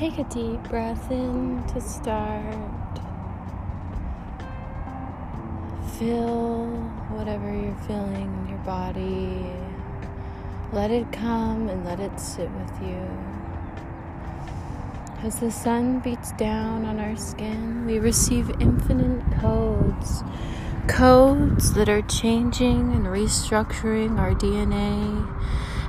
Take a deep breath in to start. Feel whatever you're feeling in your body. Let it come and let it sit with you. As the sun beats down on our skin, we receive infinite codes. Codes that are changing and restructuring our DNA,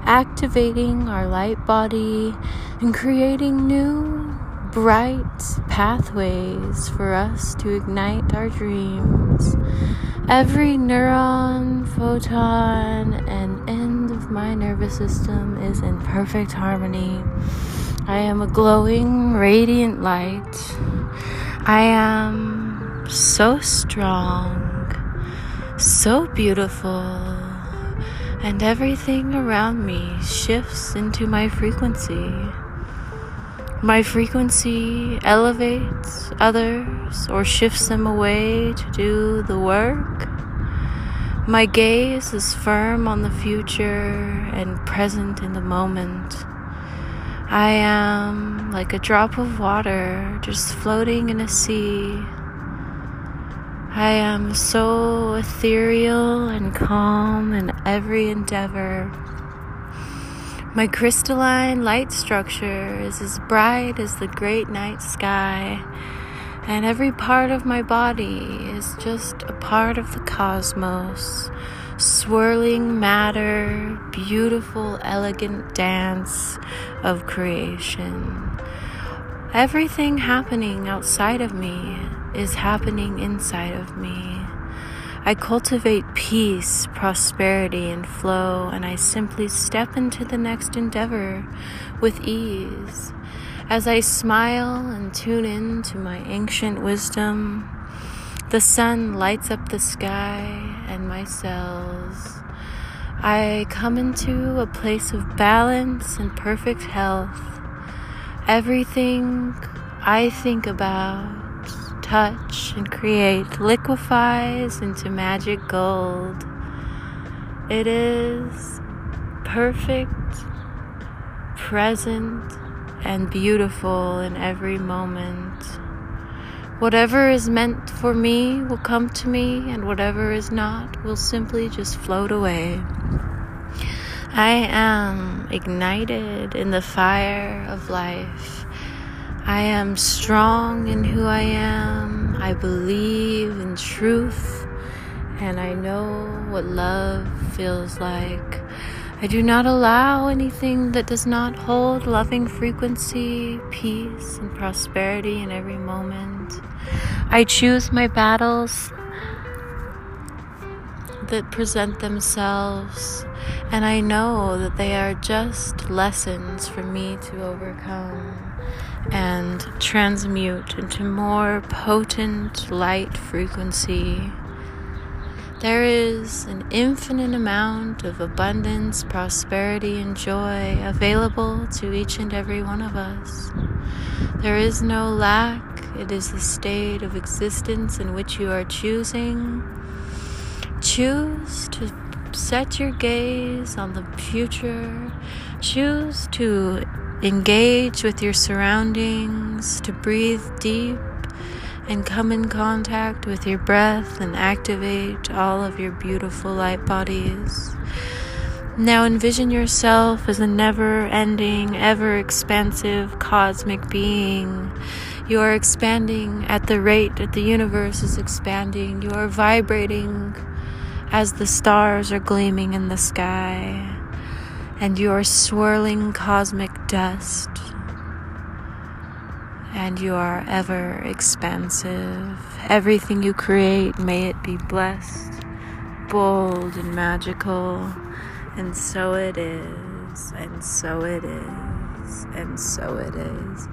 activating our light body, and creating new, bright pathways for us to ignite our dreams. Every neuron, photon, and end of my nervous system is in perfect harmony. I am a glowing, radiant light. I am so strong, so beautiful, and everything around me shifts into my frequency. My frequency elevates others or shifts them away to do the work. My gaze is firm on the future and present in the moment. I am like a drop of water just floating in a sea. I am so ethereal and calm in every endeavor. My crystalline light structure is as bright as the great night sky, and every part of my body is just a part of the cosmos swirling matter, beautiful, elegant dance of creation. Everything happening outside of me is happening inside of me. I cultivate peace, prosperity, and flow, and I simply step into the next endeavor with ease. As I smile and tune in to my ancient wisdom, the sun lights up the sky and my cells. I come into a place of balance and perfect health. Everything I think about, touch, and create liquefies into magic gold. It is perfect, present, and beautiful in every moment. Whatever is meant for me will come to me, and whatever is not will simply just float away. I am ignited in the fire of life. I am strong in who I am. I believe in truth, and I know what love feels like. I do not allow anything that does not hold loving frequency, peace, and prosperity in every moment. I choose my battles that present themselves, and I know that they are just lessons for me to overcome and transmute into more potent light frequency there is an infinite amount of abundance, prosperity, and joy available to each and every one of us. There is no lack, it is the state of existence in which you are choosing. Choose to set your gaze on the future, choose to engage with your surroundings, to breathe deep and come in contact with your breath and activate all of your beautiful light bodies. Now envision yourself as a never ending, ever expansive cosmic being. You are expanding at the rate that the universe is expanding. You are vibrating as the stars are gleaming in the sky. And you are swirling cosmic dust and you are ever expansive. Everything you create, may it be blessed, bold, and magical. And so it is, and so it is, and so it is.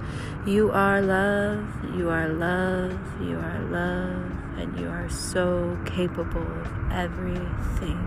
You are love, you are love, you are love, and you are so capable of everything.